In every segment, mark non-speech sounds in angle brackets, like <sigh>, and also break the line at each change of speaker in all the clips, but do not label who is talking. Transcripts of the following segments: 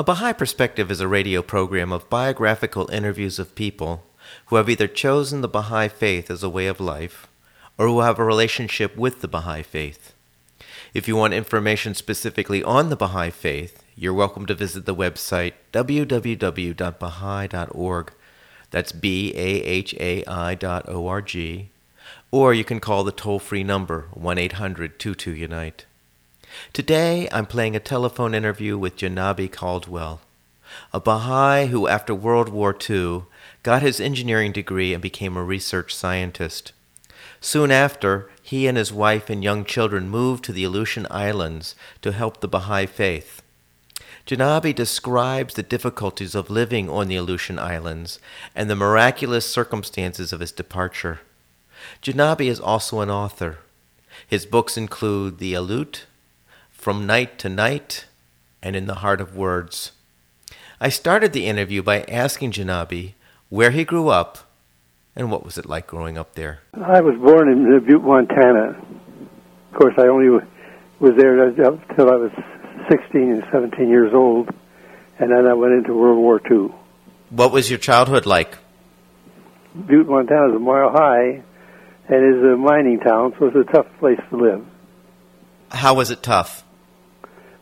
A Baha'i Perspective is a radio program of biographical interviews of people who have either chosen the Baha'i faith as a way of life or who have a relationship with the Baha'i faith. If you want information specifically on the Baha'i faith, you're welcome to visit the website www.baha'i.org. That's B A H A I dot O R G. Or you can call the toll free number 1 800 22 Unite. Today, I'm playing a telephone interview with Janabe Caldwell, a Baha'i who, after World War II, got his engineering degree and became a research scientist. Soon after, he and his wife and young children moved to the Aleutian Islands to help the Baha'i faith. Janabe describes the difficulties of living on the Aleutian Islands and the miraculous circumstances of his departure. Janabe is also an author. His books include The Aleut, from Night to Knight, and In the Heart of Words. I started the interview by asking Janabe where he grew up and what was it like growing up there.
I was born in uh, Butte, Montana. Of course, I only was there until I was 16 and 17 years old, and then I went into World War II.
What was your childhood like?
Butte, Montana is a mile high and is a mining town, so it's a tough place to live.
How was it tough?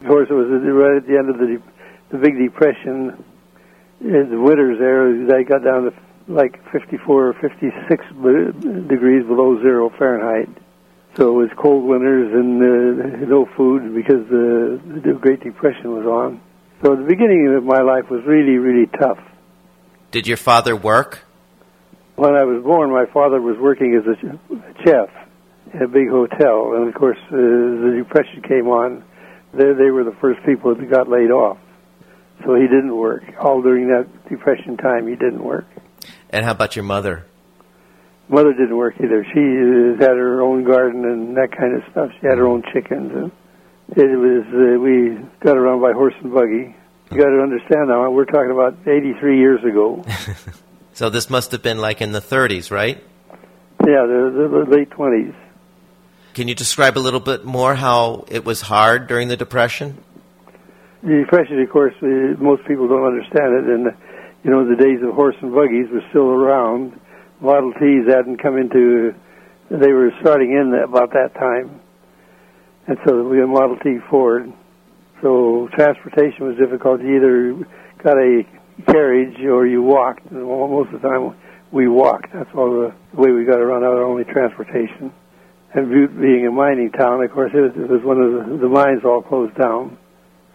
Of course, it was right at the end of the the Big Depression. In the winters there, they got down to like 54 or 56 degrees below zero Fahrenheit. So it was cold winters and uh, no food because the, the Great Depression was on. So the beginning of my life was really, really tough.
Did your father work?
When I was born, my father was working as a chef in a big hotel, and of course, uh, the Depression came on they, they were the first people that got laid off. So he didn't work. All during that Depression time, he didn't work.
And how about your mother?
Mother didn't work either. She uh, had her own garden and that kind of stuff. She had her own chickens. And it was, uh, we got around by horse and buggy. You got to understand now, we're talking about 83 years ago. <laughs>
so this must have been like in the 30s, right?
Yeah, the, the late 20s.
Can you describe a little bit more how it was hard during the Depression?
The Depression, of course, most people don't understand it, and you know the days of horse and buggies were still around. Model Ts hadn't come into; they were starting in about that time, and so we had Model T Ford. So transportation was difficult. You either got a carriage or you walked. And most of the time, we walked. That's all the way we got around our only transportation and Butte being a mining town, of course, it was, it was one of the, the mines all closed down.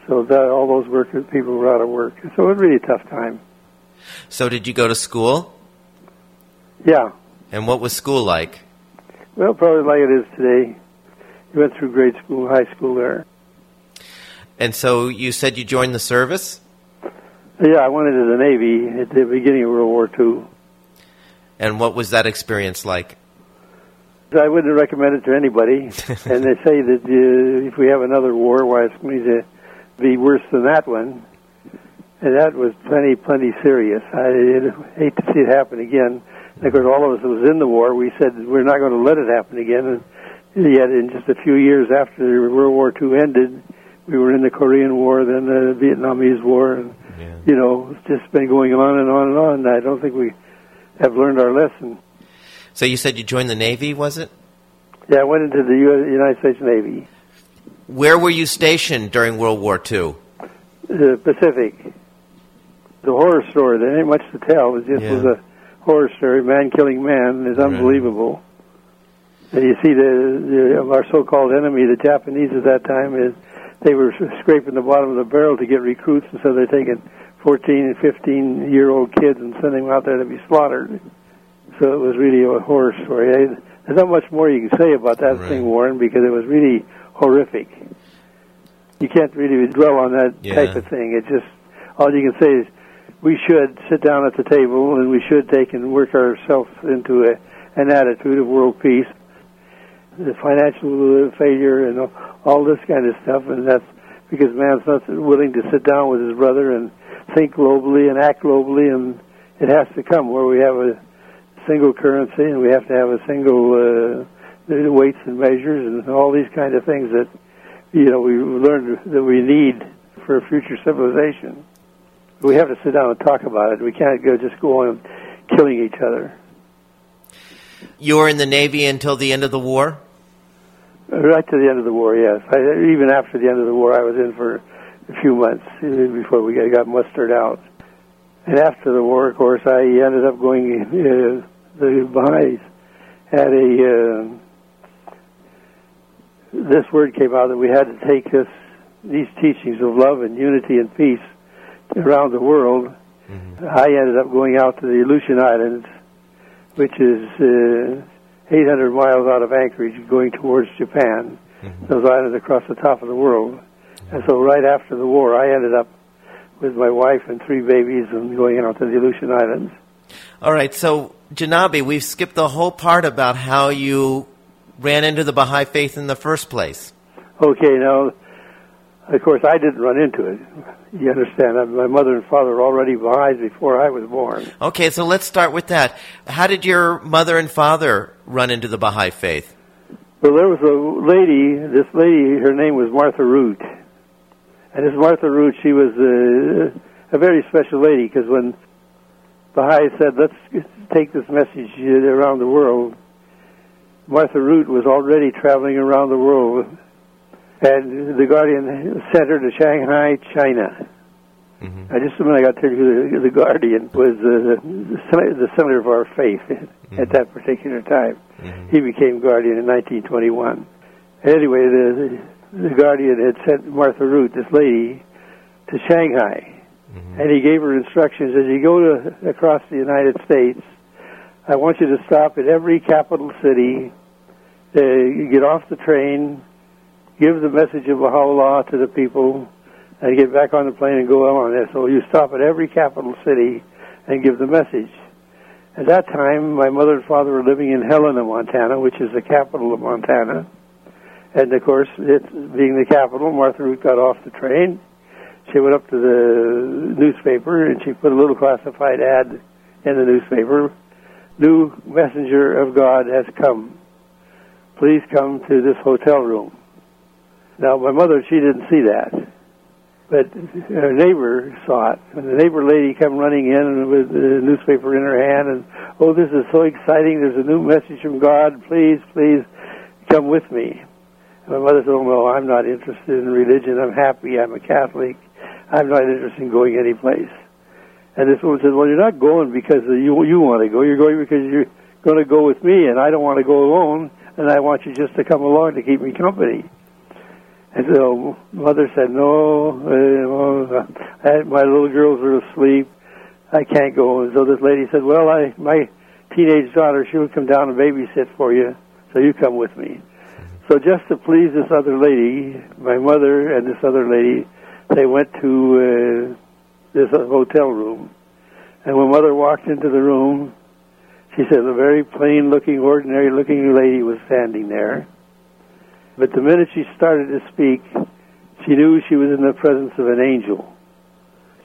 So that all those workers, people were out of work. So it was a really tough time.
So did you go to school?
Yeah.
And what was school like?
Well, probably like it is today. You went through grade school, high school there.
And so you said you joined the service?
Yeah, I went into the Navy at the beginning of World War II.
And what was that experience like?
I wouldn't recommend it to anybody. <laughs> and they say that uh, if we have another war, why it's going to be worse than that one. And that was plenty, plenty serious. I hate to see it happen again. And of course, all of us that was in the war, we said we're not going to let it happen again. And yet, in just a few years after World War II ended, we were in the Korean War, then the Vietnamese War, and yeah. you know, it's just been going on and on and on. I don't think we have learned our lesson.
So you said you joined the Navy, was it?
Yeah, I went into the United States Navy.
Where were you stationed during World War II?
The Pacific. The horror story, there ain't much to tell. It just yeah. was a horror story. Man killing man is unbelievable. Right. And you see the, the our so-called enemy, the Japanese at that time, is they were scraping the bottom of the barrel to get recruits, and so they're taking 14 and 15 year old kids and sending them out there to be slaughtered. So it was really a horror story. There's not much more you can say about that right. thing, Warren, because it was really horrific. you can't really dwell on that
Yeah.
type of thing. It just all you can say is we should sit down at the table and we should take and work ourselves into a, an attitude of world peace. The financial failure and all this kind of stuff, and that's because man's not willing to sit down with his brother and think globally and act globally, and it has to come where we have a single currency and we have to have a single uh, weights and measures and all these kind of things that you know we learned that we need for a future civilization. We have to sit down and talk about it. We can't go just go on killing each other.
You were in the Navy until the end of the war?
Right to the end of the war, yes. I, even after the end of the war, I was in for a few months before we got, got mustered out. And after the war, of course, I ended up going. Uh, the Baha'is had a. Uh, this word came out that we had to take this these teachings of love and unity and peace around the world.
Mm-hmm.
I ended up going out to the Aleutian Islands, which is uh, 800 miles out of Anchorage, going towards Japan.
Mhm.
Those islands across the top of the world. And so, right after the war, I ended up with my wife and three babies and going out to the Aleutian Islands.
All right, so Janabe, we've skipped the whole part about how you ran into the Baha'i faith in the first place.
Okay, now, of course, I didn't run into it. You understand? uh, My mother and father were already Baha'is before I was born.
Okay, so let's start with that. How did your mother and father run into the Baha'i faith?
Well, there was a lady, this lady, her name was Martha Root. And this Martha Root, she was a, a very special lady because when Baha'i said, let's take this message around the world, Martha Root was already traveling around the world. And the Guardian sent her to Shanghai, China.
Mm-hmm.
I just when I got there, the, the Guardian was uh, the, the center of our faith at that particular time.
Mhm.
He became Guardian in 1921. Anyway, the, the Guardian had sent Martha Root, this lady, to Shanghai,
Mhm.
and he gave her instructions as you go to, across the United States. I want you to stop at every capital city. Uh, you get off the train, give the message of Baha'u'llah to the people, and get back on the plane and go on there. So you stop at every capital city and give the message. At that time, my mother and father were living in Helena, Montana, which is the capital of Montana. And of course, it being the capital, Martha Root got off the train. She went up to the newspaper and she put a little classified ad in the newspaper. New messenger of God has come. Please come to this hotel room. Now, my mother, she didn't see that. But her neighbor saw it. And the neighbor lady came running in with the newspaper in her hand and, oh, this is so exciting. There's a new message from God. Please, please come with me. And my mother said, oh, no, I'm not interested in religion. I'm happy. I'm a Catholic. I'm not interested in going any place. And this woman said, well, you're not going because you, you want to go. You're going because you're going to go with me, and I don't want to go alone, and I want you just to come along to keep me company. And so mother said, no, uh, my little girls are asleep. I can't go. And so this lady said, well, I, my teenage daughter, she would come down and babysit for you, so you come with me. So just to please this other lady, my mother and this other lady, they went to uh, this hotel room. And when mother walked into the room, she said a very plain looking, ordinary looking lady was standing there. But the minute she started to speak, she knew she was in the presence of an angel.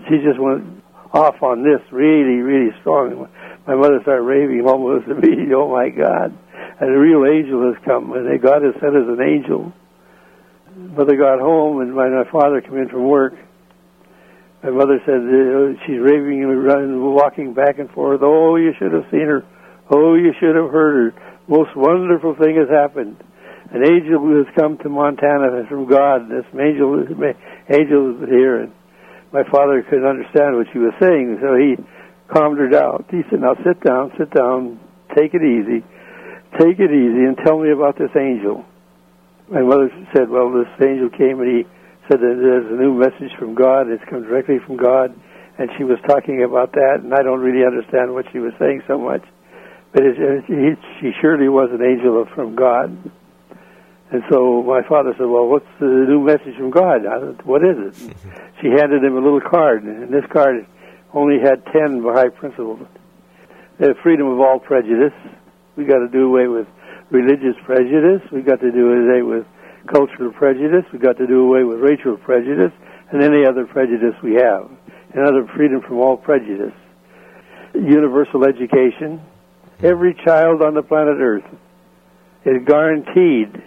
She just went off on this really, really strong. My mother started raving almost <laughs> immediately, oh my God. And a real angel has come, and God has sent us an angel. Mother got home, and my, my father came in from work. My mother said uh, she's raving and walking back and forth. Oh, you should have seen her. Oh, you should have heard her. Most wonderful thing has happened. An angel has come to Montana from God. This angel, angel is here, and my father couldn't understand what she was saying, so he calmed her down. He said, "Now sit down, sit down, take it easy, take it easy, and tell me about this angel." My mother said, "Well, this angel came and he said that there's a new message from God. It's come directly from God." And she was talking about that, and I don't really understand what she was saying so much, but it, it, she surely was an angel from God. And so my father said, "Well, what's the new message from God? I said, what is it?" <laughs> she handed him a little card, and this card only had ten Baha'i principles: uh, freedom of all prejudice. We got to do away with religious prejudice. We got to do away with cultural prejudice. We've got to do away with racial prejudice and any other prejudice we have. Another freedom from all prejudice. Universal education. Every child on the planet Earth is guaranteed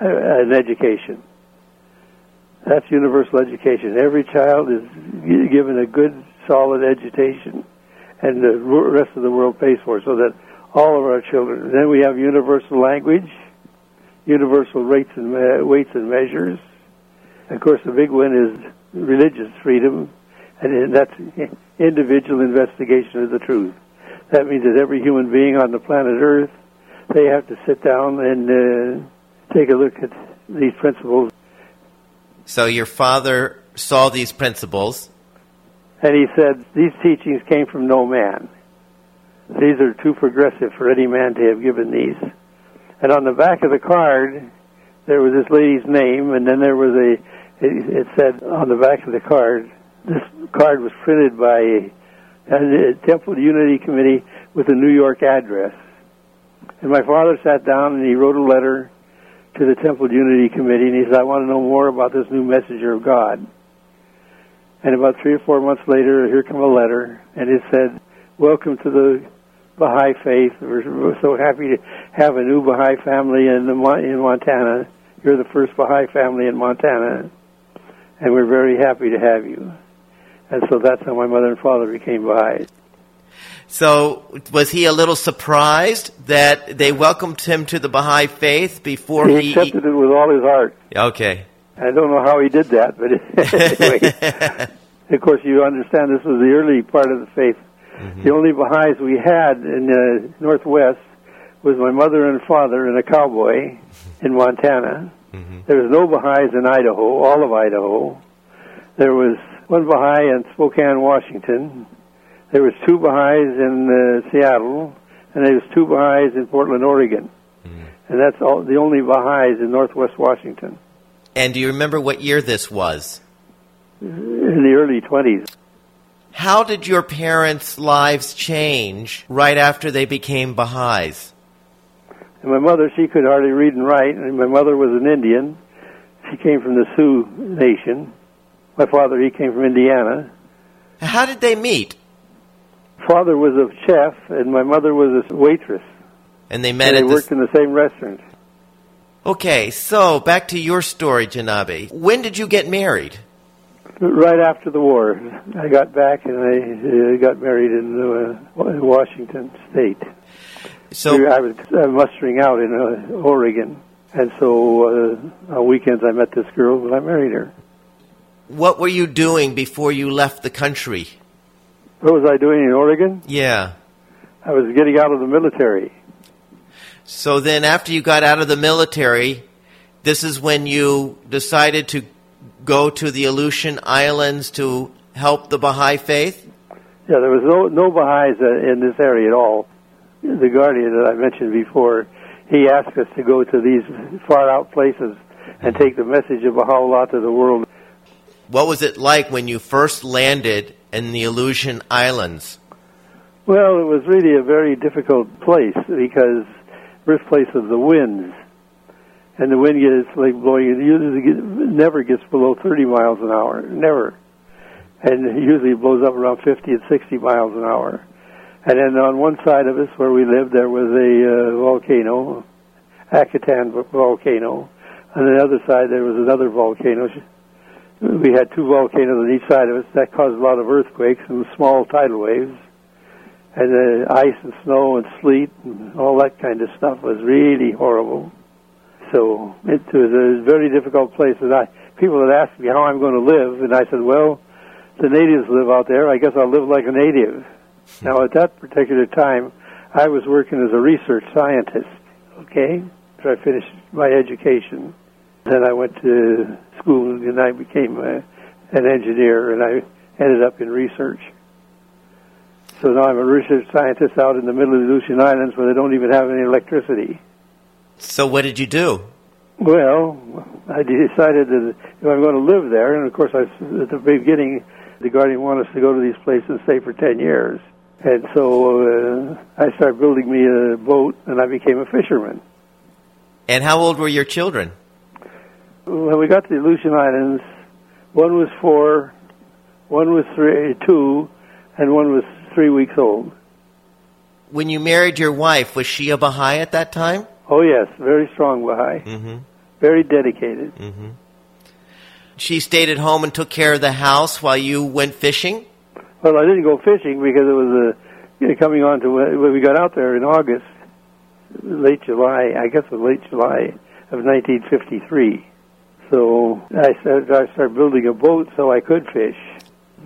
an education. That's universal education. Every child is given a good, solid education, and the rest of the world pays for it, so that all of our children. Then we have universal language, universal rates and uh, weights and measures. Of course, the big one is religious freedom, and that's <laughs> individual investigation of the truth. That means that every human being on the planet Earth, they have to sit down and uh, take a look at these principles.
So your father saw these principles.
And he said, these teachings came from no man. These are too progressive for any man to have given these. And on the back of the card, there was this lady's name, and then there was a, it, it said on the back of the card, this card was printed by uh, a Temple Unity Committee with a New York address. And my father sat down and he wrote a letter to the Temple Unity Committee, and he said, I want to know more about this new messenger of God. And about three or four months later, here come a letter, and it said, Welcome to the Baha'i faith. We're so happy to have a new Baha'i family in, the, in Montana. You're the first Baha'i family in Montana, and we're very happy to have you. And so that's how my mother and father became Baha'i.
So was he a little surprised that they welcomed him to the Baha'i faith before
he, he accepted it with all his heart?
Okay.
I don't know how he did that, but <laughs> anyway. <laughs> of course, you understand this was the early part of the faith Mm-hmm. The only Baha'is we had in the Northwest was my mother and father and a cowboy in Montana. Mm-hmm. There was no Baha'is in Idaho, all of Idaho. There was one Baha'i in Spokane, Washington. There was two Baha'is in uh, Seattle, and there was two Baha'is in Portland, Oregon. Mm-hmm. And that's all the only Baha'is in Northwest Washington.
And do you remember what year this was?
In the early 20s.
How did your parents' lives change right after they became Baha'is?
And my mother, she could hardly read and write, and my mother was an Indian. She came from the Sioux Nation. My father, he came from Indiana.
How did they meet?
Father was a chef, and my mother was a waitress.
And they met.
And they worked in the same restaurant.
Okay, so back to your story, Janabe. When did you get married?
Right after the war. I got back and I uh, got married in uh, Washington State.
So
I was uh, mustering out in uh, Oregon, and so uh, on weekends I met this girl and I married her.
What were you doing before you left the country?
What was I doing in Oregon?
Yeah.
I was getting out of the military.
So then, after you got out of the military, this is when you decided to go to the Aleutian Islands to help the Baha'i faith?
Yeah, there was no no Baha'is uh, in this area at all. The Guardian that I mentioned before, he asked us to go to these far out places and take the message of Baha'u'llah to the world.
What was it like when you first landed in the Aleutian Islands?
Well, it was really a very difficult place because birthplace of the winds and the wind gets like blowing. It usually get, never gets below 30 miles an hour, never, and it usually blows up around 50 and 60 miles an hour. And then on one side of us where we lived, there was a uh, volcano, Akutan volcano. On the other side, there was another volcano. We had two volcanoes on each side of us. That caused a lot of earthquakes and small tidal waves. And the ice and snow and sleet and all that kind of stuff was really horrible. So it was a very difficult place. And I, people had asked me how I'm going to live, and I said, well, the natives live out there. I guess I'll live like a native. Hmm. now, at that particular time, I was working as a research scientist. Okay, so I finished my education. Then I went to school, and I became a, an engineer, and I ended up in research. So now I'm a research scientist out in the middle of the Aleutian Islands where they don't even have any electricity.
So what did you do?
Well, I decided that if I'm going to live there, and of course, I, at the beginning, the Guardian wanted us to go to these places and stay for 10 years. And so uh, I started building me a boat, and I became a fisherman.
And how old were your children?
When we got to the Aleutian Islands, one was four, one was three, two, and one was three weeks old.
When you married your wife, was she a Baha'i at that time?
Oh yes, very strong Baha'i,
Mm-hmm.
very dedicated.
Mm-hmm. She stayed at home and took care of the house while you went fishing?
Well, I didn't go fishing because it was uh, you know, coming on to when when we got out there in August, late July. I guess it was late July of 1953. So I started, I started building a boat so I could fish.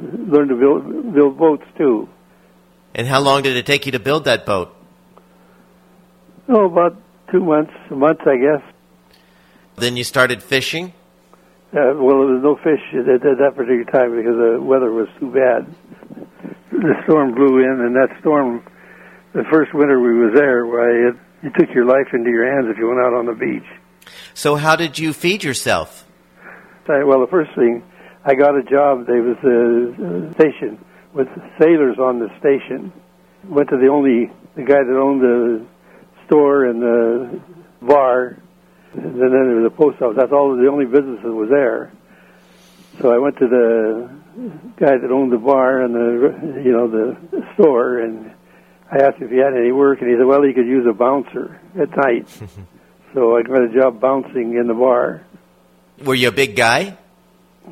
Learned to build build boats too.
And how long did it take you to build that boat?
Oh, about two months, a month, I guess.
Then you started fishing?
Uh, well, there was no fish at, at that particular time because the weather was too bad. The storm blew in, and that storm, the first winter we was there, why it, you took your life into your hands if you went out on the beach.
So how did you feed yourself?
I, well, the first thing, I got a job. There was a, a station with sailors on the station. Went to the only the guy that owned the store and the bar, and then there was a post office. That's all the only business that was there. So I went to the guy that owned the bar and the you know the store, and I asked if he had any work, and he said, well, he could use a bouncer at night. <laughs> so I got a job bouncing in the bar.
Were you a big guy?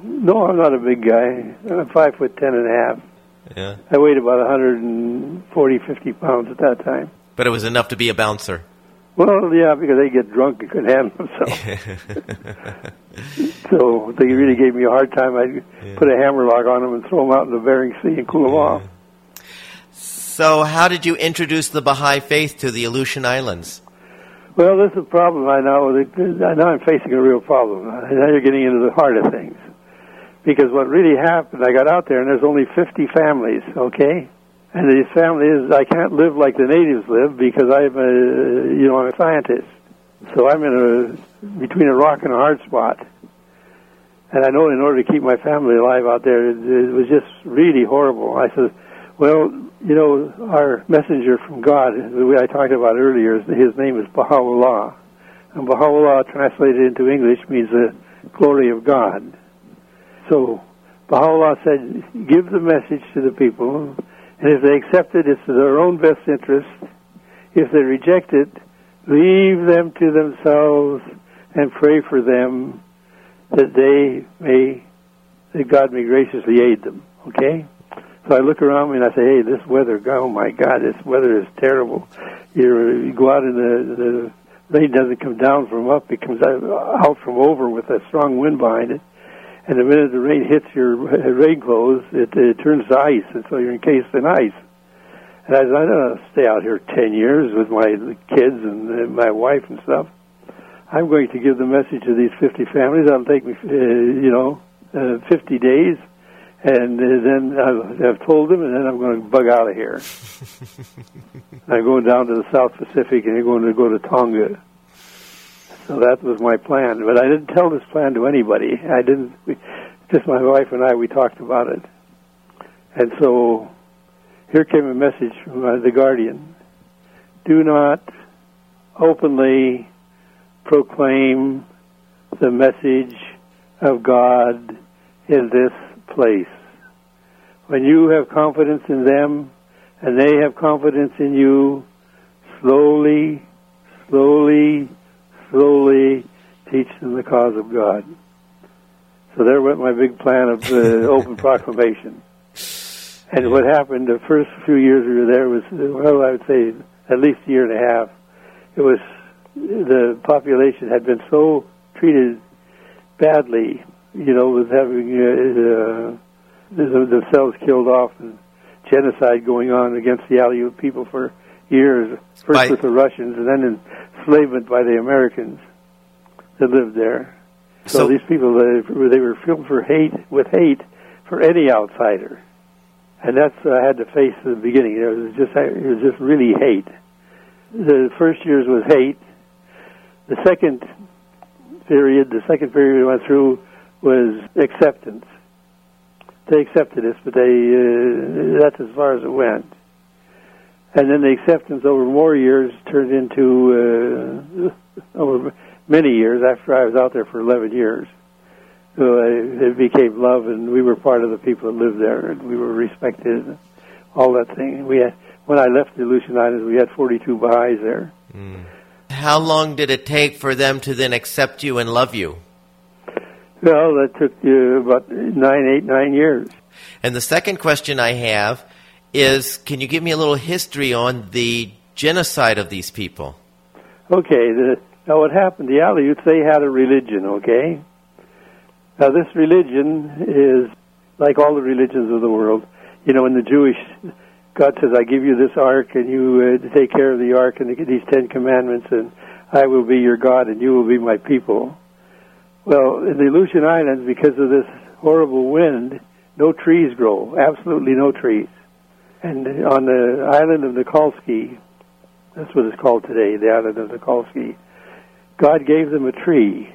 No, I'm not a big guy. I'm five foot ten and a half.
Yeah.
I weighed about 140, 50 pounds at that time.
But it was enough to be a bouncer.
Well, yeah, because they get drunk and couldn't handle themselves. <laughs> so they really gave me a hard time. I'd put a hammerlock on them and throw them out in the Bering Sea and cool them off.
So how did you introduce the Baha'i faith to the Aleutian Islands?
Well, this is a problem I know. Now I'm facing a real problem. Now you're getting into the heart of things. Because what really happened, I got out there and there's only 50 families, okay? And the family is, I can't live like the natives live because I'm a, you know, I'm a scientist. So I'm in a, between a rock and a hard spot. And I know in order to keep my family alive out there, it, it was just really horrible. I said, well, you know, our messenger from God, the way I talked about earlier, his name is Baha'u'llah. And Baha'u'llah translated into English means the glory of God. So Baha'u'llah said, give the message to the people, and if they accept it, it's their own best interest. If they reject it, leave them to themselves and pray for them that they may, that God may graciously aid them. Okay? So I look around me and I say, hey, this weather, oh my God, this weather is terrible. You're, you go out and the, the rain doesn't come down from up, it comes out, out from over with a strong wind behind it. And the minute the rain hits your rain clothes, it, it turns to ice, and so you're encased in ice. And I said, I don't want to stay out here 10 years with my kids and uh, my wife and stuff. I'm going to give the message to these 50 families. That'll take me, uh, you know, uh, 50 days. And uh, then I've, I've told them, and then I'm going to bug out of here. <laughs> I'm going down to the South Pacific, and I'm going to go to Tonga. So that was my plan. But I didn't tell this plan to anybody. I didn't, we, just my wife and I, we talked about it. And so here came a message from uh, the Guardian. Do not openly proclaim the message of God in this place. When you have confidence in them and they have confidence in you, slowly, slowly, slowly teach them the cause of God. So there went my big plan of uh, <laughs> open proclamation. And what happened the first few years we were there was, well, I would say at least a year and a half. It was, the population had been so treated badly, you know, with having uh, uh, themselves killed off and genocide going on against the Aleut people for years, first
By-
with the Russians and then enslavement by the Americans that lived there. So,
So-
these people, they, they were filled for hate, with hate for any outsider. And that's what I had to face at the beginning. It was just, it was just really hate. The first years was hate. The second period, the second period we went through was acceptance. They accepted us, but they uh, that's as far as it went. And then the acceptance over more years turned into uh, <laughs> over many years after I was out there for 11 years. So I, it became love, and we were part of the people that lived there, and we were respected, and all that thing. We had, when I left the Aleutian Islands, we had 42 Baha'is there.
Mm. How long did it take for them to then accept you and love you?
Well, that took uh, about nine, eight, nine years.
And the second question I have is can you give me a little history on the genocide of these people?
Okay. The, now, what happened, the Aleuts, they had a religion, okay? Now, this religion is like all the religions of the world. You know, in the Jewish, God says, I give you this ark, and you uh, take care of the ark and these Ten Commandments, and I will be your God, and you will be my people. Well, in the Aleutian Islands, because of this horrible wind, no trees grow, absolutely no trees. And on the island of Nikolsky, that's what it's called today, the island of Nikolsky, God gave them a tree.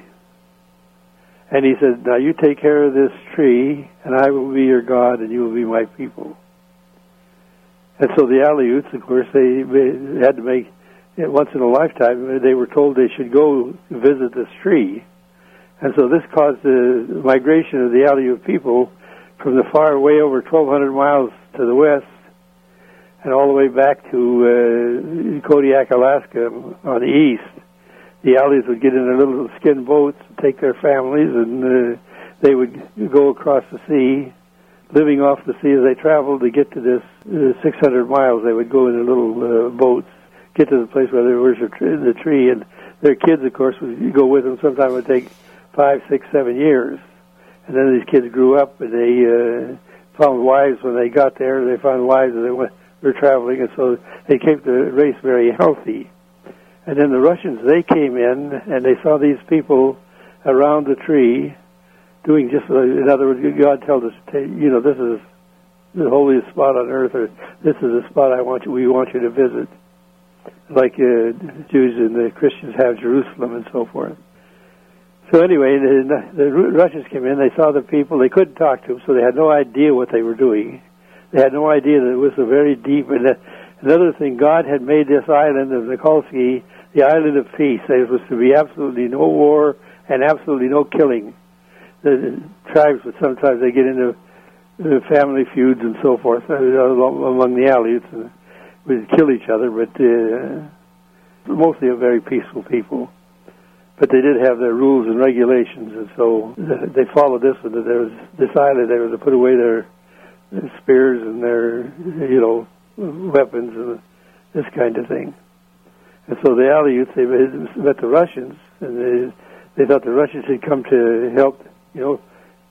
And he said, Now you take care of this tree, and I will be your God, and you will be my people. And so the Aleuts, of course, they, had to make, it once in a lifetime, they were told they should go visit this tree. And so this caused the migration of the Aleut people from the far way over 1,200 miles to the west and all the way back to uh, Kodiak, Alaska on the east. The Aleuts would get in their little skin boats and take their families, and uh, they would go across the sea, living off the sea as they traveled to get to this uh, 600 miles. They would go in their little uh, boats, get to the place where they worshiped the tree, and their kids, of course, would go with them. Sometimes it would take five, six, seven years. And then these kids grew up and they uh, found wives when they got there. They found wives as they went, were traveling, and so they kept the race very healthy. And then the Russians, they came in and they saw these people around the tree doing just, uh, in other words, God told us, you know, this is the holiest spot on earth, or this is the spot I want you, we want you to visit. Like uh, Jews and the Christians have Jerusalem and so forth. So anyway, the, the Russians came in. They saw the people. They couldn't talk to them, so they had no idea what they were doing. They had no idea that it was a very deep. And uh, another thing, God had made this island of Nikolsky the island of peace. There was to be absolutely no war and absolutely no killing. The tribes would sometimes they get into family feuds and so forth uh, among the Aleuts and would kill each other, but uh, mostly a very peaceful people but they did have their rules and regulations, and so they followed this. And there was decided they were to put away their, their spears and their, you know, weapons and this kind of thing. And so the Aleuts they met the Russians, and they they thought the Russians had come to help, you know,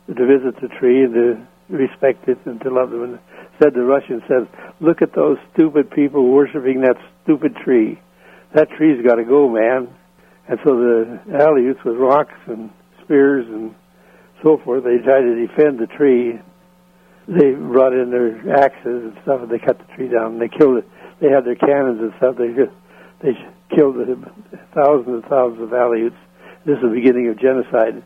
to visit the tree and to respect it and to love them. And said the Russians said, "Look at those stupid people worshiping that stupid tree. That tree's got to go, man." And so the Aleuts with rocks and spears and so forth, they tried to defend the tree. They brought in their axes and stuff, and they cut the tree down. And they killed it. They had their cannons and stuff. They just, they killed thousands and thousands of Aleuts. This is the beginning of genocide.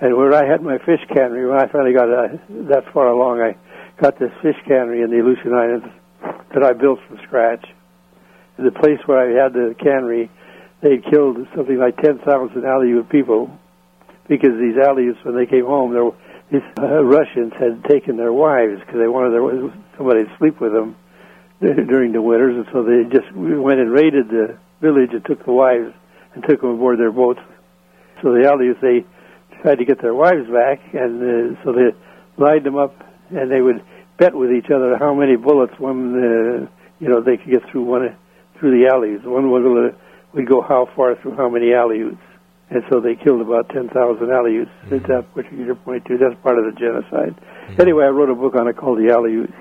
And where I had my fish cannery, when I finally got uh, that far along, I got this fish cannery in the Aleutian Islands that I built from scratch. And the place where I had the cannery they killed something like 10,000 Aleut people because these Aleuts, when they came home, there, these uh, Russians had taken their wives because they wanted their, somebody to sleep with them <laughs> during the winters, and so they just went and raided the village and took the wives and took them aboard their boats. So the Aleuts, they tried to get their wives back, and uh, so they lined them up, and they would bet with each other how many bullets one, uh, you know, they could get through one through the alleys. One would we go how far through how many Aleuts. And so they killed about 10,000 Aleuts. Mm-hmm. At that particular point, too. That's part of the genocide. Mm-hmm. Anyway, I wrote a book on it called The Aleuts.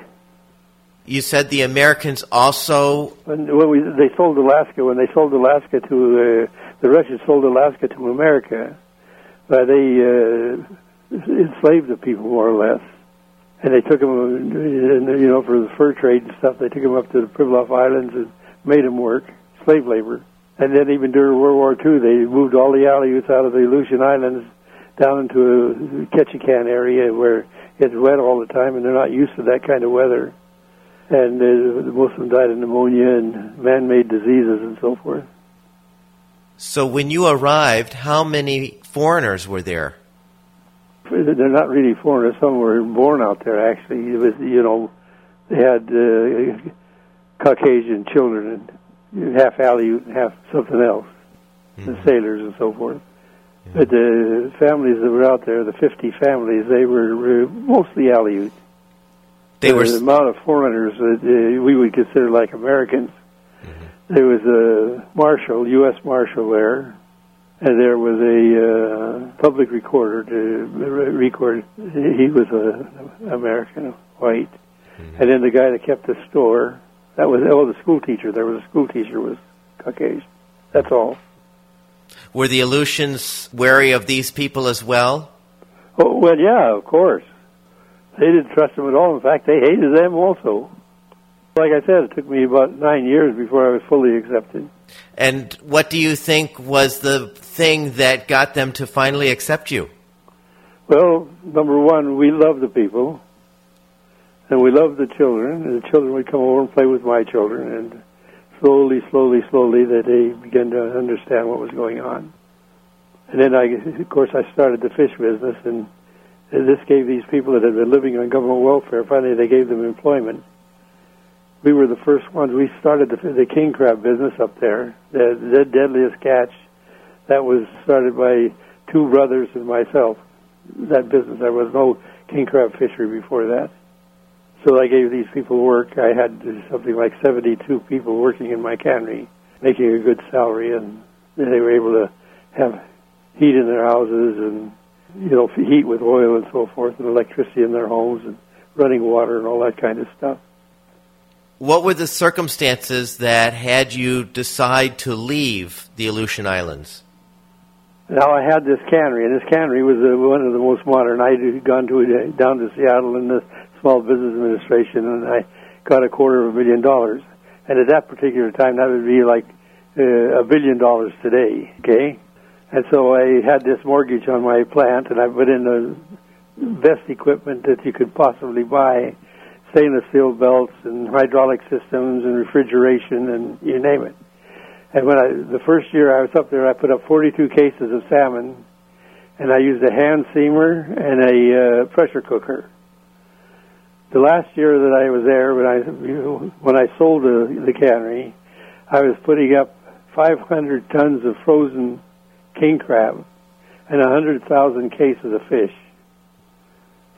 You said the Americans also.
When, when we, they sold Alaska, when they sold Alaska to uh, the Russians, sold Alaska to America, uh, they uh, enslaved the people more or less, and they took them, you know, for the fur trade and stuff. They took them up to the Pribilof Islands and made them work, slave labor And then even during World War II, they moved all the Aleuts out of the Aleutian Islands down into a Ketchikan area where it's wet all the time, and they're not used to that kind of weather. And uh, most of them died of pneumonia and man-made diseases and so forth.
So when you arrived, how many foreigners were there?
They're not really foreigners. Some were born out there, actually. It was, you know, they had uh, Caucasian children, and half Aleut and half something else, mm-hmm. the sailors and so forth. Yeah. But the families that were out there, the 50 families, they were, were mostly Aleut.
They were
the amount of foreigners that uh, we would consider like Americans. Mm-hmm. There was a marshal, U.S. marshal there, and there was a uh, public recorder to record. He was a American, white, mm-hmm. and then the guy that kept the store. That was oh the school teacher. There was a school teacher was Caucasian. That's all.
Were the Aleutians wary of these people as well?
Oh well, yeah, of course. They didn't trust them at all. In fact, they hated them also. Like I said, it took me about nine years before I was fully accepted.
And what do you think was the thing that got them to finally accept you?
Well, number one, we love the people, and we love the children. And the children would come over and play with my children, and slowly, slowly, slowly, that they began to understand what was going on. And then, I, of course, I started the fish business, and this gave these people that had been living on government welfare. Finally, they gave them employment we were the first ones. We started the, the king crab business up there, the, the deadliest catch. That was started by two brothers and myself. That business, there was no king crab fishery before that. So I gave these people work. I had something like 72 people working in my cannery, making a good salary, and they were able to have heat in their houses and you know heat with oil and so forth, and electricity in their homes and running water and all that kind of stuff
what were the circumstances that had you decide to leave the Aleutian Islands?
Now I had this cannery, and this cannery was uh, one of the most modern. I had gone to uh, down to Seattle and the Small Business Administration, and I got a quarter of a million dollars. And at that particular time, that would be like uh, a billion dollars today. Okay, and so I had this mortgage on my plant, and I put in the best equipment that you could possibly buy stainless steel belts and hydraulic systems and refrigeration and you name it. And when I the first year I was up there, I put up 42 cases of salmon, and I used a hand seamer and a uh, pressure cooker. The last year that I was there, when I when I sold the, the cannery, I was putting up 500 tons of frozen king crab and 100,000 cases of fish.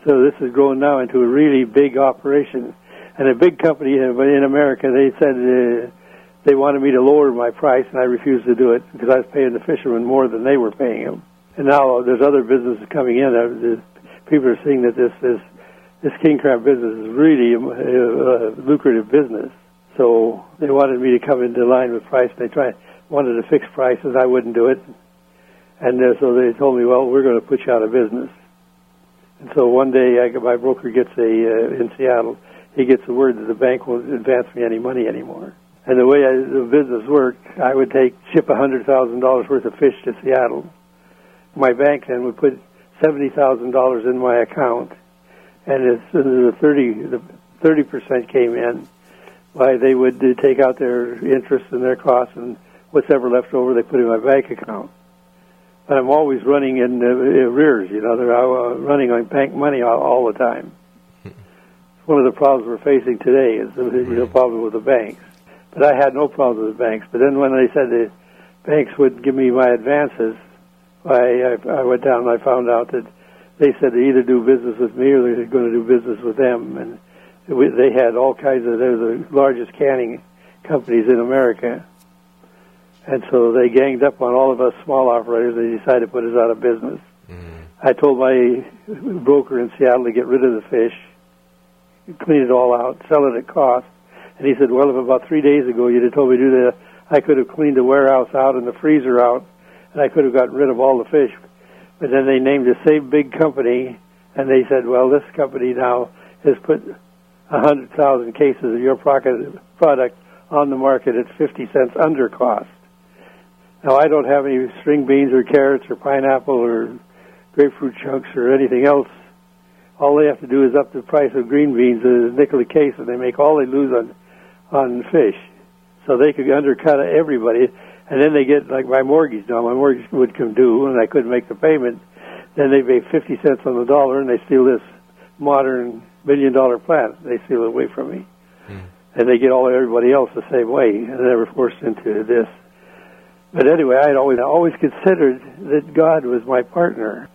So this is growing now into a really big operation. And a big company in America, they said uh, they wanted me to lower my price, and I refused to do it because I was paying the fishermen more than they were paying them. And now there's other businesses coming in. People are seeing that this this this king crab business is really a, a, lucrative business. So they wanted me to come into line with price. They tried wanted to fix prices. I wouldn't do it, and uh, so they told me, "Well, we're going to put you out of business." And so one day, I, my broker gets a uh, in Seattle. He gets the word that the bank won't advance me any money anymore. And the way I, the business worked, I would take ship a hundred thousand dollars worth of fish to Seattle. My bank then would put seventy thousand dollars in my account, and as soon as the thirty the thirty percent came in, why they would take out their interest and their costs, and whatever left over they put in my bank account. But I'm always running in uh, arrears. You know, they're uh, running on bank money all, all the time. It's One of the problems we're facing today is the you know, problem with the banks. But I had no problem with the banks. But then when they said the banks would give me my advances, I, I, I went down and I found out that they said they either do business with me or they're going to do business with them. And we, they had all kinds of, they're the largest canning companies in America and so they ganged up on all of us small operators. They decided to put us out of business. Mm. I told my broker in Seattle to get rid of the fish, clean it all out, sell it at cost. And he said, well, if about three days ago you'd have told me to do that, I could have cleaned the warehouse out and the freezer out, and I could have gotten rid of all the fish. But then they named the same big company, and they said, well, this company now has put a 100,000 cases of your product on the market at 50 cents under cost. Now I don't have any string beans or carrots or pineapple or grapefruit chunks or anything else. All they have to do is up the price of green beans a nickel a case, and they make all they lose on on fish. So they could undercut everybody, and then they get like my mortgage. Now my mortgage would come due, and I couldn't make the payment. Then they pay fifty cents on the dollar, and they steal this modern million dollar plant. They steal it away from me, mm. and they get all everybody else the same way, and they were forced into this. But anyway, I had always always considered that God was my partner.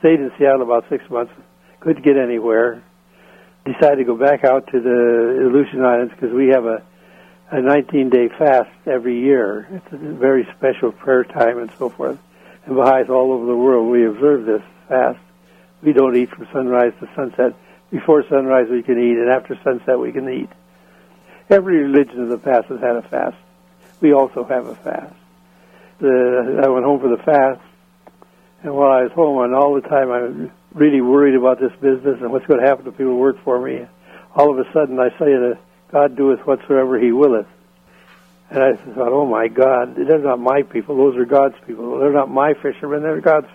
Stayed in Seattle about six months, couldn't get anywhere. Decided to go back out to the Aleutian Islands because we have a a 19 day fast every year. It's a very special prayer time and so forth. And Baha'is all over the world, we observe this fast. We don't eat from sunrise to sunset. Before sunrise we can eat, and after sunset we can eat. Every religion of the past has had a fast. We also have a fast. The, I went home for the fast, and while I was home, and all the time I was really worried about this business and what's going to happen to people who work for me. All of a sudden I say to God doeth whatsoever he willeth. And I thought, oh my God, they're not my people. Those are God's people. They're not my fishermen. They're God's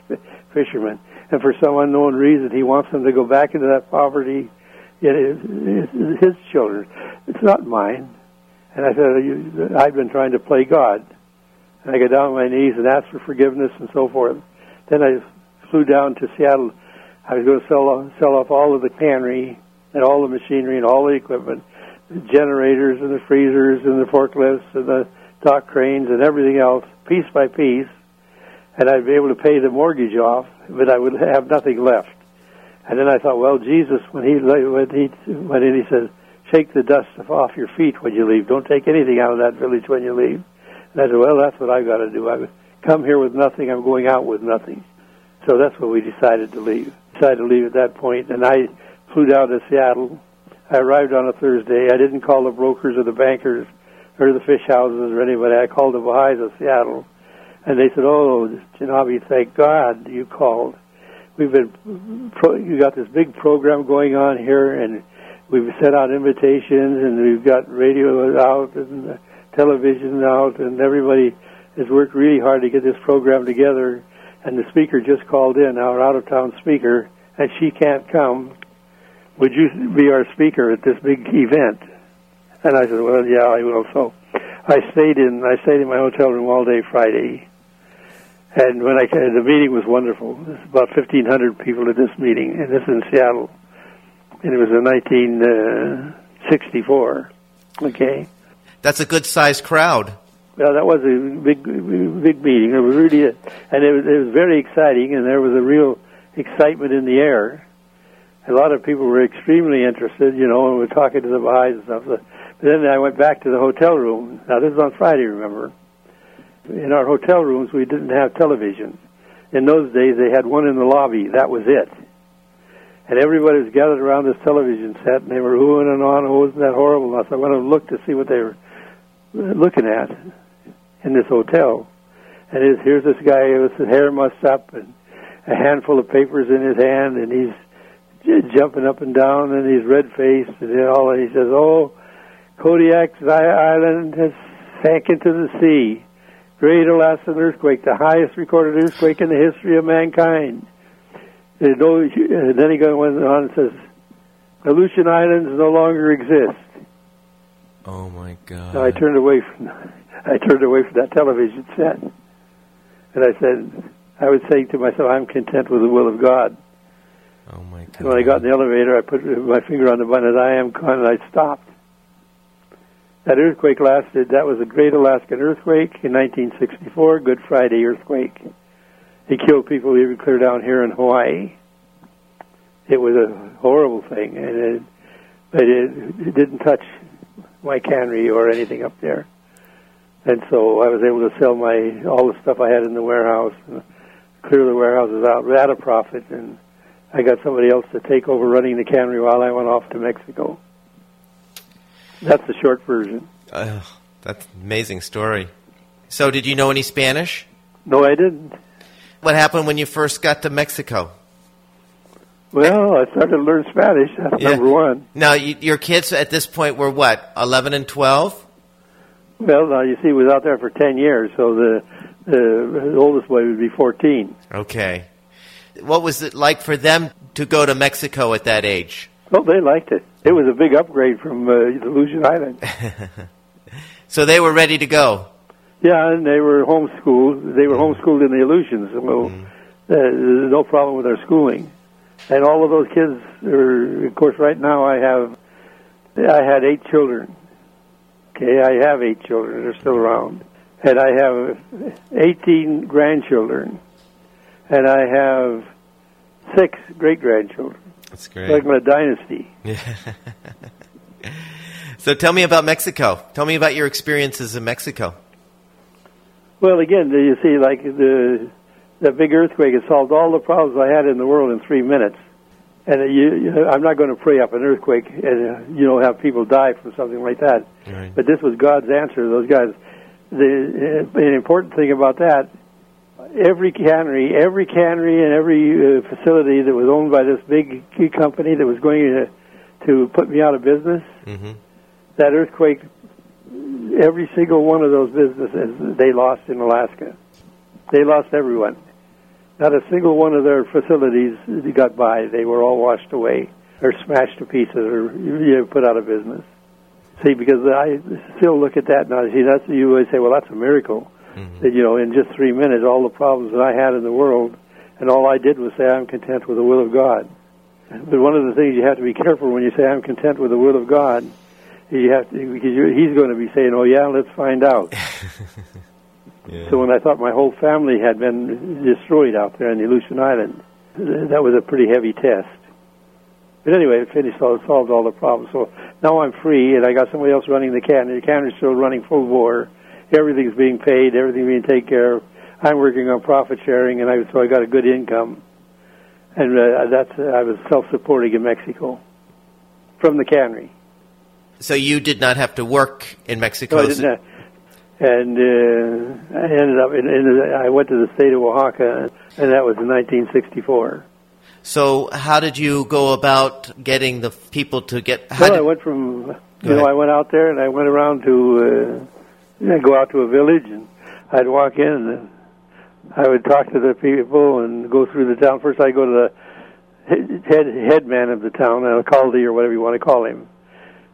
fishermen. And for some unknown reason, He wants them to go back into that poverty. Yet it's His children. It's not mine. And I said, I've been trying to play God. And I got down on my knees and asked for forgiveness and so forth. Then I flew down to Seattle. I was going to sell sell off all of the cannery and all the machinery and all the equipment generators and the freezers and the forklifts and the dock cranes and everything else piece by piece, and I'd be able to pay the mortgage off, but I would have nothing left. And then I thought, well, Jesus, when he when he when he says, "Shake the dust off your feet when you leave. Don't take anything out of that village when you leave." And I said, well, that's what I've got to do. I've come here with nothing. I'm going out with nothing. So that's what we decided to leave. Decided to leave at that point, and I flew down to Seattle I arrived on a Thursday. I didn't call the brokers or the bankers or the fish houses or anybody. I called the Baha'is of Seattle, and they said, "Oh, Janabe, thank God you called. We've been pro- you got this big program going on here, and we've sent out invitations, and we've got radio out and television out, and everybody has worked really hard to get this program together. And the speaker just called in, our out of town speaker, and she can't come would you be our speaker at this big event? And I said, well, yeah, I will. So I stayed in, I stayed in my hotel room all day Friday. And when I came, the meeting was wonderful. There's about 1,500 people at this meeting, and this is in Seattle. And it was in 1964. Uh, okay.
That's a good sized crowd.
Well, that was a big, big meeting. It was really, a, and it was, it was very exciting, and there was a real excitement in the air a lot of people were extremely interested, you know, and we're talking to the Baha'is and stuff. But then I went back to the hotel room. Now, this is on Friday, remember. In our hotel rooms, we didn't have television. In those days, they had one in the lobby. That was it. And everybody was gathered around this television set, and they were oohing and on. Oh, wasn't that horrible? And I went and looked to see what they were looking at in this hotel. And here's this guy with his hair mussed up and a handful of papers in his hand, and he's jumping up and down, and he's red faced, and all. And he says, "Oh, Kodiak's island has sank into the sea. Great Alaskan earthquake, the highest recorded earthquake in the history of mankind." And then he goes on and says, "Aleutian Islands no longer exist."
Oh my God!
So I turned away from I turned away from that television set, and I said, I was saying to myself, "I'm content with the will of God."
Oh my God!
And when I got in the elevator, I put my finger on the button, and I am con, and I stopped. That earthquake lasted. That was a Great Alaskan earthquake in 1964, Good Friday earthquake. It killed people even clear down here in Hawaii. It was a horrible thing, and it, but it, it didn't touch my cannery or anything up there. And so I was able to sell my all the stuff I had in the warehouse, and clear the warehouses out at a profit, and I got somebody else to take over running the cannery while I went off to Mexico. That's the short version.
Uh, that's an amazing story. So, did you know any Spanish?
No, I didn't.
What happened when you first got to Mexico?
Well, I started to learn Spanish. That's yeah. number one.
Now, you, your kids at this point were what, 11 and 12?
Well, now you see, he was out there for ten years, so the the oldest boy would be fourteen.
Okay. What was it like for them to go to Mexico at that age?
Well, they liked it. It was a big upgrade from uh, the Aleutian Island. <laughs>
So they were ready to go.
Yeah, and they were homeschooled. They were homeschooled in the Aleutians, so uh, there's no problem with their schooling. And all of those kids are, of course, right now I have, I had eight children. Okay, I have eight children. They're still around. And I have 18 grandchildren. And I have six great grandchildren.
That's
great. like my dynasty. <laughs>
So tell me about Mexico. Tell me about your experiences in Mexico.
Well, again, you see, like the the big earthquake, it solved all the problems I had in the world in three minutes. And uh, you, you, I'm not going to pray up an earthquake and uh, you know have people die from something like that.
Right.
But this was God's answer to those guys. The uh, an important thing about that, every cannery, every cannery, and every uh, facility that was owned by this big company that was going to to put me out of business,
hmm
that earthquake, every single one of those businesses they lost in Alaska. They lost everyone. Not a single one of their facilities got by. They were all washed away or smashed to pieces or you know, put out of business. See, because I still look at that now. See, that's you always say, well, that's a miracle.
Mhm.
That you know, in just three minutes, all the problems that I had in the world, and all I did was say, I'm content with the will of God. But one of the things you have to be careful when you say, I'm content with the will of God, you have to, because he's going to be saying, oh yeah, let's find out. <laughs> So when I thought my whole family had been destroyed out there on the Aleutian Island, th- that was a pretty heavy test. But anyway, it finished all, solved all the problems. So now I'm free, and I got somebody else running the cannery. The cannery's still running full bore. Everything's being paid. Everything's being taken care of. I'm working on profit sharing, and I, so I got a good income. And uh, that's I was self-supporting in Mexico from the cannery.
So you did not have to work in Mexico.
No, I didn't. have- And uh, I ended up in, in. I went to the state of Oaxaca, and that was in 1964.
So how did you go about getting the people to get? How
Well, I went from, you know,
ahead.
I went out there and I went around to, uh, I'd go out to a village and I'd walk in and I would talk to the people and go through the town. First, I'd go to the head head headman of the town, uh, alcalde or whatever you want to call him,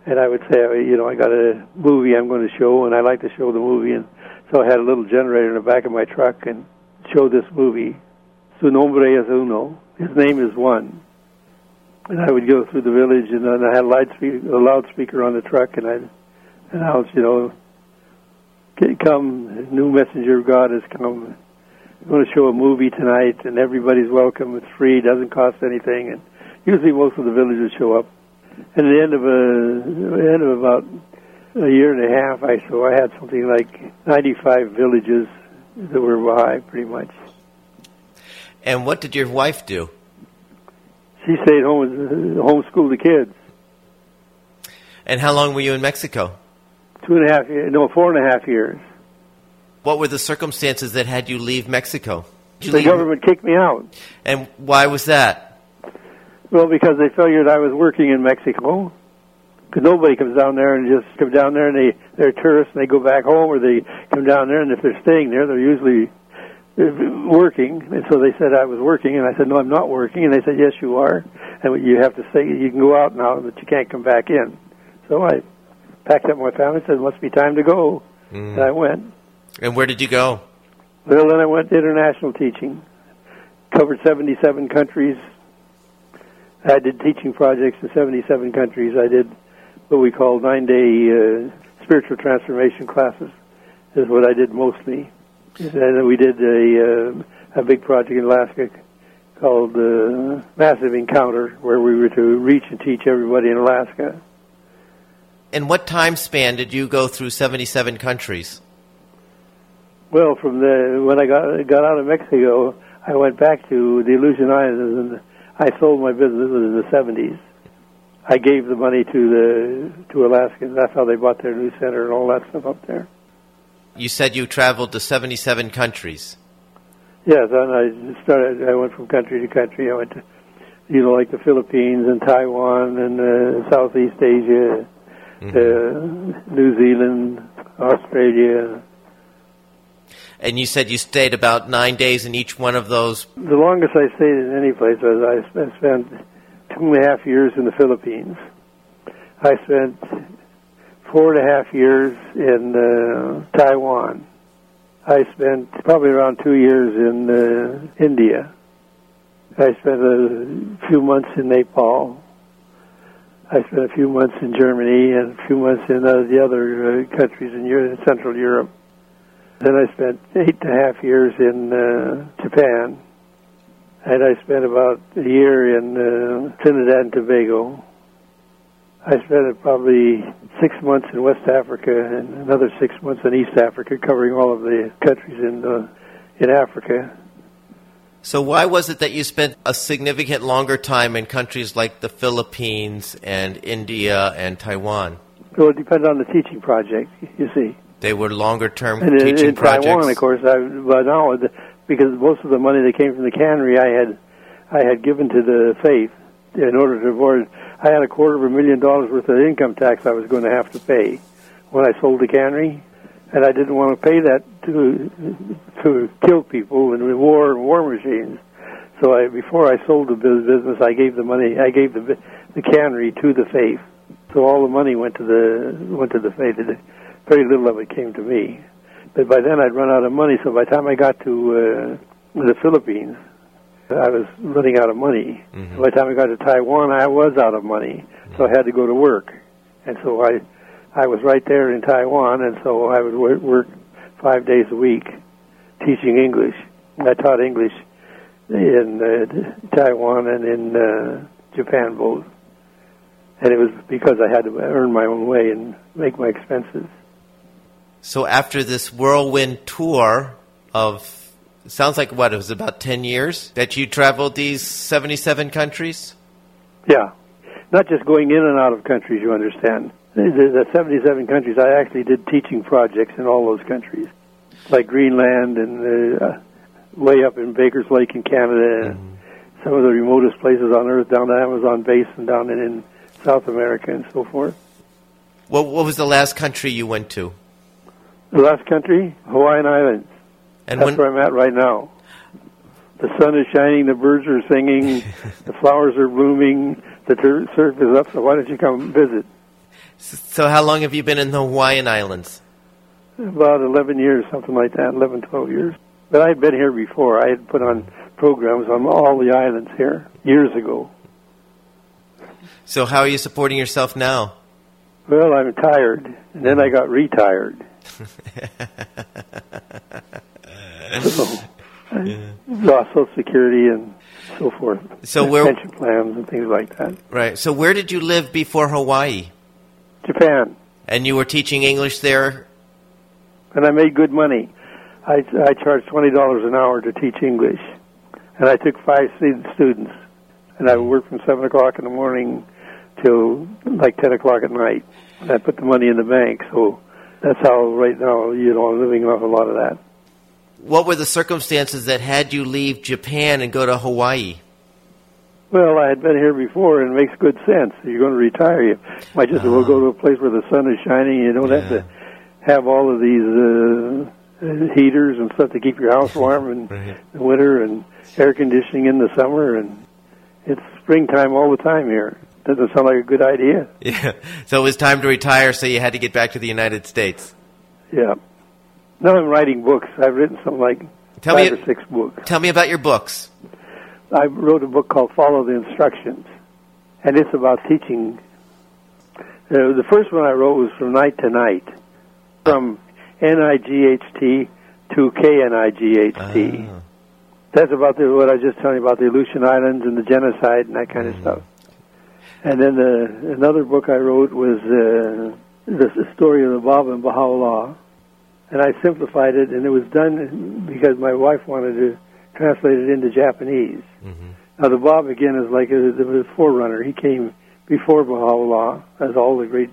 and I would say, oh, you know, I got a movie I'm going to show, and I like to show the movie, and so I had a little generator in the back of my truck and showed this movie. Su nombre es uno. His name is one. And I would go through the village, and then I had a loudspeaker, a loudspeaker on the truck, and I'd announce, you know, "Get- come, new messenger of God has come. I'm going to show a movie tonight, and everybody's welcome. It's free, doesn't cost anything, and usually most of the villagers show up. And at the end of a, the end of about a year and a half, I so I had something like 95 villages that were Baha'i, pretty much.
and what did your wife do?
She stayed home and homeschooled the kids.
And how long were you in Mexico?
Two and a half, years, no, four and a half years.
What were the circumstances that had you leave Mexico? You
The
leave-
government kicked me out.
And why was that?
Well, because they figured I was working in Mexico. Because nobody comes down there and just come down there and they they're tourists and they go back home, or they come down there and if they're staying there, they're usually working. And so they said I was working, and I said no, I'm not working. And they said yes, you are, and you have to say you can go out now, but you can't come back in. So I packed up my family, and said it must be time to go, and I went.
And where did you go?
Well, then I went to international teaching. Covered 77 countries. I did teaching projects in 77 countries. I did what we call nine-day uh, spiritual transformation classes. Is what I did mostly. And then we did a uh, a big project in Alaska called uh, Massive Encounter, where we were to reach and teach everybody in Alaska.
In what time span did you go through 77 countries?
Well, from the when I got got out of Mexico, I went back to the Aleutian Islands and I sold my business in the seventies. I gave the money to the to Alaskans. That's how they bought their new center and all that stuff up there.
You said you traveled to 77 countries.
Yes, and I started. I went from country to country. I went to, you know, like the Philippines and Taiwan and uh, Southeast Asia, uh, New Zealand, Australia.
And you said you stayed about nine days in each one of those.
The longest I stayed in any place was I spent, spent two and a half years in the Philippines. I spent four and a half years in uh, Taiwan. I spent probably around two years in uh, India. I spent a few months in Nepal. I spent a few months in Germany and a few months in uh, the other uh, countries in Europe, Central Europe. Then I spent eight and a half years in uh, Japan, and I spent about a year in uh, Trinidad and Tobago. I spent probably six months in West Africa and another six months in East Africa, covering all of the countries in uh, in Africa.
So, why was it that you spent a significant longer time in countries like the Philippines and India and Taiwan?
Well, it depends on the teaching project, <laughs> you see.
They were longer term
And in,
teaching
in
projects.
Taiwan, of course, I, by now, because most of the money that came from the cannery, I had, I had given to the faith in order to avoid. I had a quarter of a million dollars worth of income tax I was going to have to pay when I sold the cannery, and I didn't want to pay that to to kill people and war and war machines. So I, before I sold the business, I gave the money. I gave the the cannery to the faith. So all the money went to the went to the faith. It- Very little of it came to me. But by then I'd run out of money. So by the time I got to uh, the Philippines, I was running out of money.
Mhm.
By the time I got to Taiwan, I was out of money. So I had to go to work, and so I I was right there in Taiwan, and so I would work five days a week teaching English. I taught English in uh, Taiwan and in uh, Japan both, and it was because I had to earn my own way and make my expenses.
So, after this whirlwind tour of sounds like what it was about 10 years that you traveled these 77 countries?
Yeah, not just going in and out of countries. You understand? The, the 77 countries. I actually did teaching projects in all those countries, like Greenland and uh, way up in Baker's Lake in Canada, and some of the remotest places on Earth, down to Amazon basin, down in, in South America, and so forth.
What, what was the last country you went to?
The last country, Hawaiian Islands.
And
That's
when,
where I'm at right now. The sun is shining, the birds are singing, <laughs> the flowers are blooming, the surf is up. So why don't you come visit?
So, how long have you been in the Hawaiian Islands?
About 11 years, something like that, 11, 12 years. But I had been here before. I had put on programs on all the islands here years ago.
So, how are you supporting yourself now?
Well, I'm tired, and then I got retired. so, I <laughs> lost Social Security and so forth.
So where-
pension plans and things like that.
Right. So, where did you live before Hawaii?
Japan,
And you were teaching English there?
and I made good money. I I charged twenty dollars an hour to teach English, and I took five stu- students, and I worked from seven o'clock in the morning till like ten o'clock at night. And I put the money in the bank, so that's how right now you know I'm living off a lot of that.
What were the circumstances that had you leave Japan and go to Hawaii?
Well, I had been here before, and it makes good sense. You're going to retire. You might just as well go to a place where the sun is shining. You don't have to have all of these uh, uh, heaters and stuff to keep your house warm in <laughs>
Right.
the winter, and air conditioning in the summer, and it's springtime all the time here. Doesn't that sound like a good idea.
Yeah. So, it was time to retire, so you had to get back to the United States.
Yeah. Now I'm writing books. I've written something like
Tell
five
me-
or six books.
Tell me about your books.
I wrote a book called Follow the Instructions, and it's about teaching. Uh, the first one I wrote was From Night to Knight, from N-I-G-H-T to K-N-I-G-H-T.
Ah.
That's about the, what I was just telling you about the Aleutian Islands and the genocide and that kind of stuff. And then the, another book I wrote was uh, the, the story of the Baba and Baha'u'llah. And I simplified it, and it was done because my wife wanted to translate it into Japanese.
Mhm.
Now, the Bab, again, is like a, the forerunner. He came before Baha'u'llah, as all the great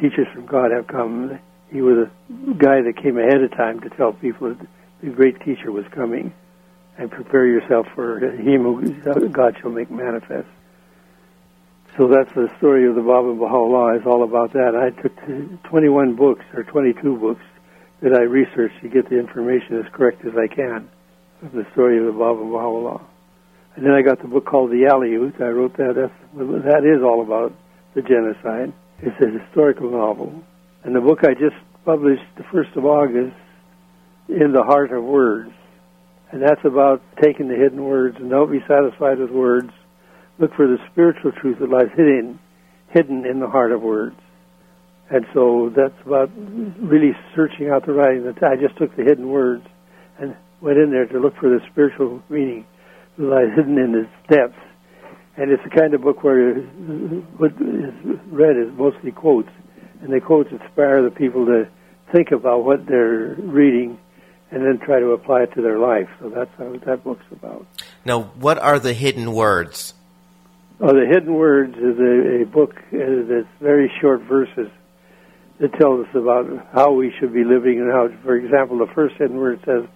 teachers from God have come. He was a guy that came ahead of time to tell people that the great teacher was coming and prepare yourself for him who God shall make manifest. So that's the story of the Baba Baha'u'llah. is all about that. I took 21 books or 22 books that I researched to get the information as correct as I can the story of the Baba Baha'u'llah. And then I got the book called The Aleut. I wrote that. That's, that is all about the genocide. It's a historical novel. And the book I just published the 1st of August, In the Heart of Words. And that's about taking the hidden words and don't be satisfied with words. Look for the spiritual truth that lies hidden, hidden in the heart of words. And so that's about really searching out the writing. That I just took the hidden words and went in there to look for the spiritual meaning that lies hidden in its depths. And it's the kind of book where what is read is mostly quotes, and the quotes inspire the people to think about what they're reading and then try to apply it to their life. So that's what that book's about.
Now, what are the hidden words?
Oh, the hidden words is a, a book that's very short verses that tells us about how we should be living and how. For example, the first hidden word says,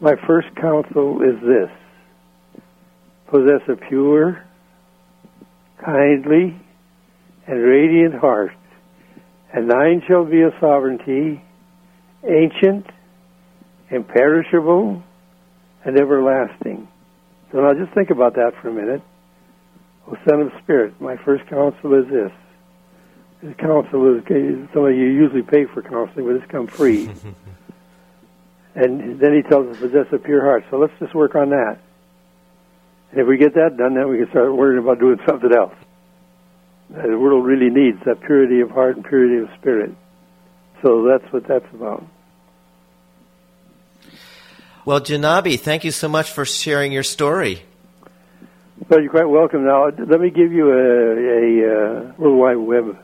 "My first counsel is this: possess a pure, kindly, and radiant heart, and thine shall be a sovereignty, ancient." imperishable, and everlasting. So now just think about that for a minute. O Son of Spirit, my first counsel is this. This counsel is, some of you usually pay for counseling, but it's come free. <laughs> and then he tells us possess a pure heart. So let's just work on that. And if we get that done, then we can start worrying about doing <laughs> something else. The world really needs that purity of heart and purity of spirit. So that's what that's about.
Well, Janabe, thank you so much for sharing your story.
Well, you're quite welcome. Now, let me give you a, a uh, World Wide Web.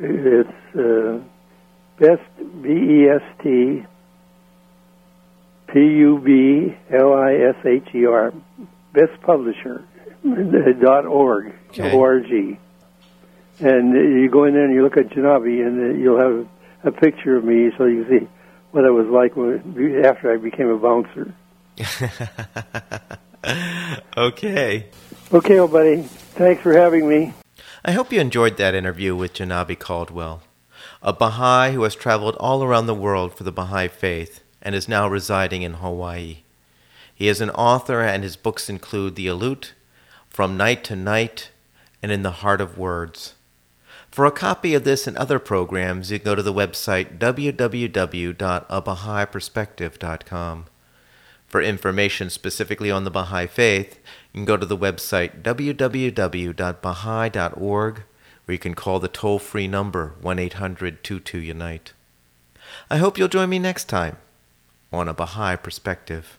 It's uh, best B E S T P U B L I S H E R best publisher <laughs> dot org okay. o r g. And you go in there and you look at Janabe, and you'll have a picture of me, so you see what I was like when, after I became a bouncer. <laughs>
okay.
Okay, old buddy. Thanks for having me.
I hope you enjoyed that interview with Janabe Caldwell, a Baha'i who has traveled all around the world for the Baha'i faith and is now residing in Hawaii. He is an author, and his books include The Aleut, From Night to Knight, and In the Heart of Words. For a copy of this and other programs, you can go to the website www.abahaiperspective.com. For information specifically on the Baha'i Faith, you can go to the website www.baha'i.org, or you can call the toll free number 1 800 22 Unite. I hope you'll join me next time on A Baha'i Perspective.